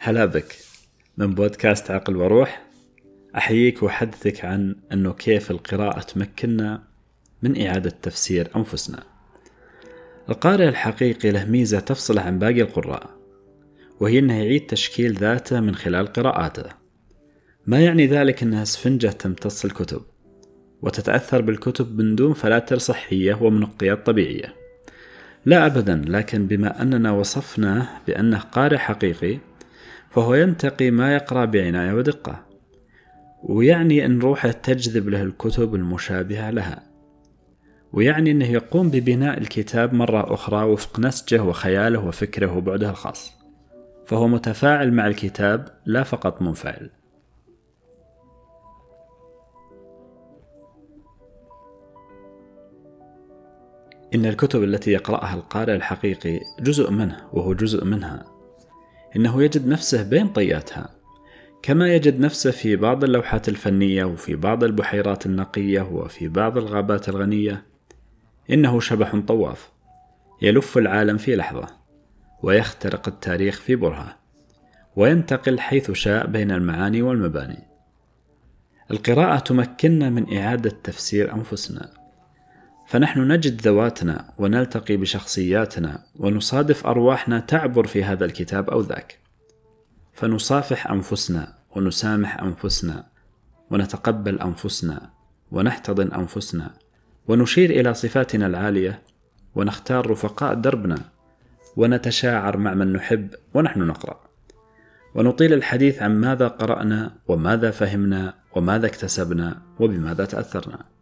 هلا بك. من بودكاست عقل وروح أحييك وأحدثك عن أنه كيف القراءة تمكننا من إعادة تفسير أنفسنا. القارئ الحقيقي له ميزة تفصله عن باقي القراء وهي أنه يعيد تشكيل ذاته من خلال قراءاته. ما يعني ذلك أنها اسفنجة تمتص الكتب وتتأثر بالكتب من دون فلاتر صحية ومنقيات طبيعية. لا أبدا لكن بما أننا وصفناه بأنه قارئ حقيقي فهو ينتقي ما يقرأ بعناية ودقة ويعني أن روحه تجذب له الكتب المشابهة لها ويعني أنه يقوم ببناء الكتاب مرة أخرى وفق نسجه وخياله وفكره وبعده الخاص فهو متفاعل مع الكتاب لا فقط منفعل. إن الكتب التي يقرأها القارئ الحقيقي جزء منه وهو جزء منها. إنه يجد نفسه بين طياتها. كما يجد نفسه في بعض اللوحات الفنية وفي بعض البحيرات النقية وفي بعض الغابات الغنية إنه شبح طواف يلف العالم في لحظة ويخترق التاريخ في برهة وينتقل حيث شاء بين المعاني والمباني. القراءة تمكننا من إعادة تفسير أنفسنا. فنحن نجد ذواتنا ونلتقي بشخصياتنا ونصادف أرواحنا تعبر في هذا الكتاب أو ذاك. فنصافح أنفسنا ونسامح أنفسنا ونتقبل أنفسنا ونحتضن أنفسنا ونشير إلى صفاتنا العالية ونختار رفقاء دربنا ونتشاعر مع من نحب ونحن نقرأ. ونطيل الحديث عن ماذا قرأنا وماذا فهمنا وماذا اكتسبنا وبماذا تأثرنا.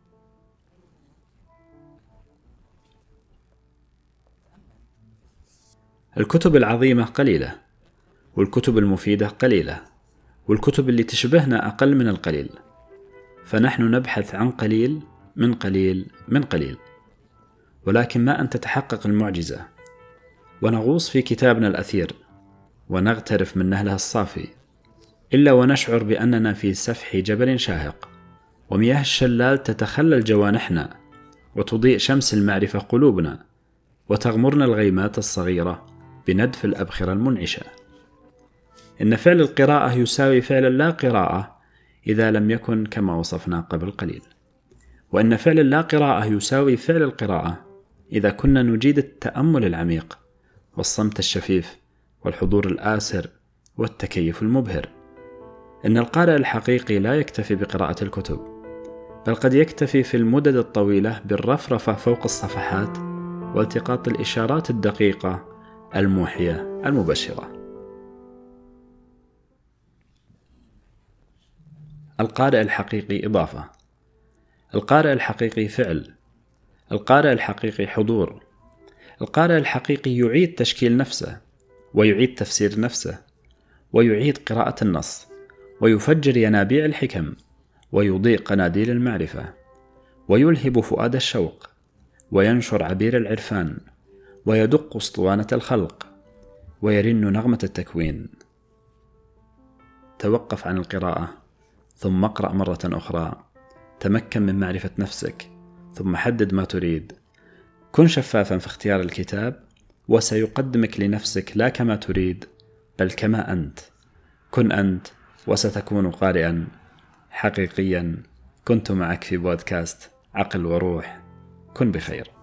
الكتب العظيمة قليلة والكتب المفيدة قليلة والكتب اللي تشبهنا أقل من القليل. فنحن نبحث عن قليل من قليل من قليل. ولكن ما أن تتحقق المعجزة. ونغوص في كتابنا الأثير ونغترف من نهلها الصافي. إلا ونشعر بأننا في سفح جبل شاهق. ومياه الشلال تتخلل جوانحنا وتضيء شمس المعرفة قلوبنا وتغمرنا الغيمات الصغيرة. بندف الأبخرة المنعشة. إن فعل القراءة يساوي فعل اللا قراءة إذا لم يكن كما وصفنا قبل قليل. وإن فعل اللا قراءة يساوي فعل القراءة إذا كنا نجيد التأمل العميق والصمت الشفيف والحضور الآسر والتكيف المبهر. إن القارئ الحقيقي لا يكتفي بقراءة الكتب بل قد يكتفي في المدد الطويلة بالرفرفة فوق الصفحات والتقاط الإشارات الدقيقة الموحية المبشرة. القارئ الحقيقي إضافة. القارئ الحقيقي فعل. القارئ الحقيقي حضور. القارئ الحقيقي يعيد تشكيل نفسه، ويعيد تفسير نفسه، ويعيد قراءة النص، ويفجر ينابيع الحكم، ويضيء قناديل المعرفة، ويلهب فؤاد الشوق، وينشر عبير العرفان، ويدق أسطوانة الخلق ويرن نغمة التكوين. توقف عن القراءة ثم اقرأ مرة أخرى. تمكن من معرفة نفسك ثم حدد ما تريد. كن شفافا في اختيار الكتاب وسيقدمك لنفسك لا كما تريد بل كما أنت. كن أنت وستكون قارئا. حقيقيا كنت معك في بودكاست عقل وروح. كن بخير.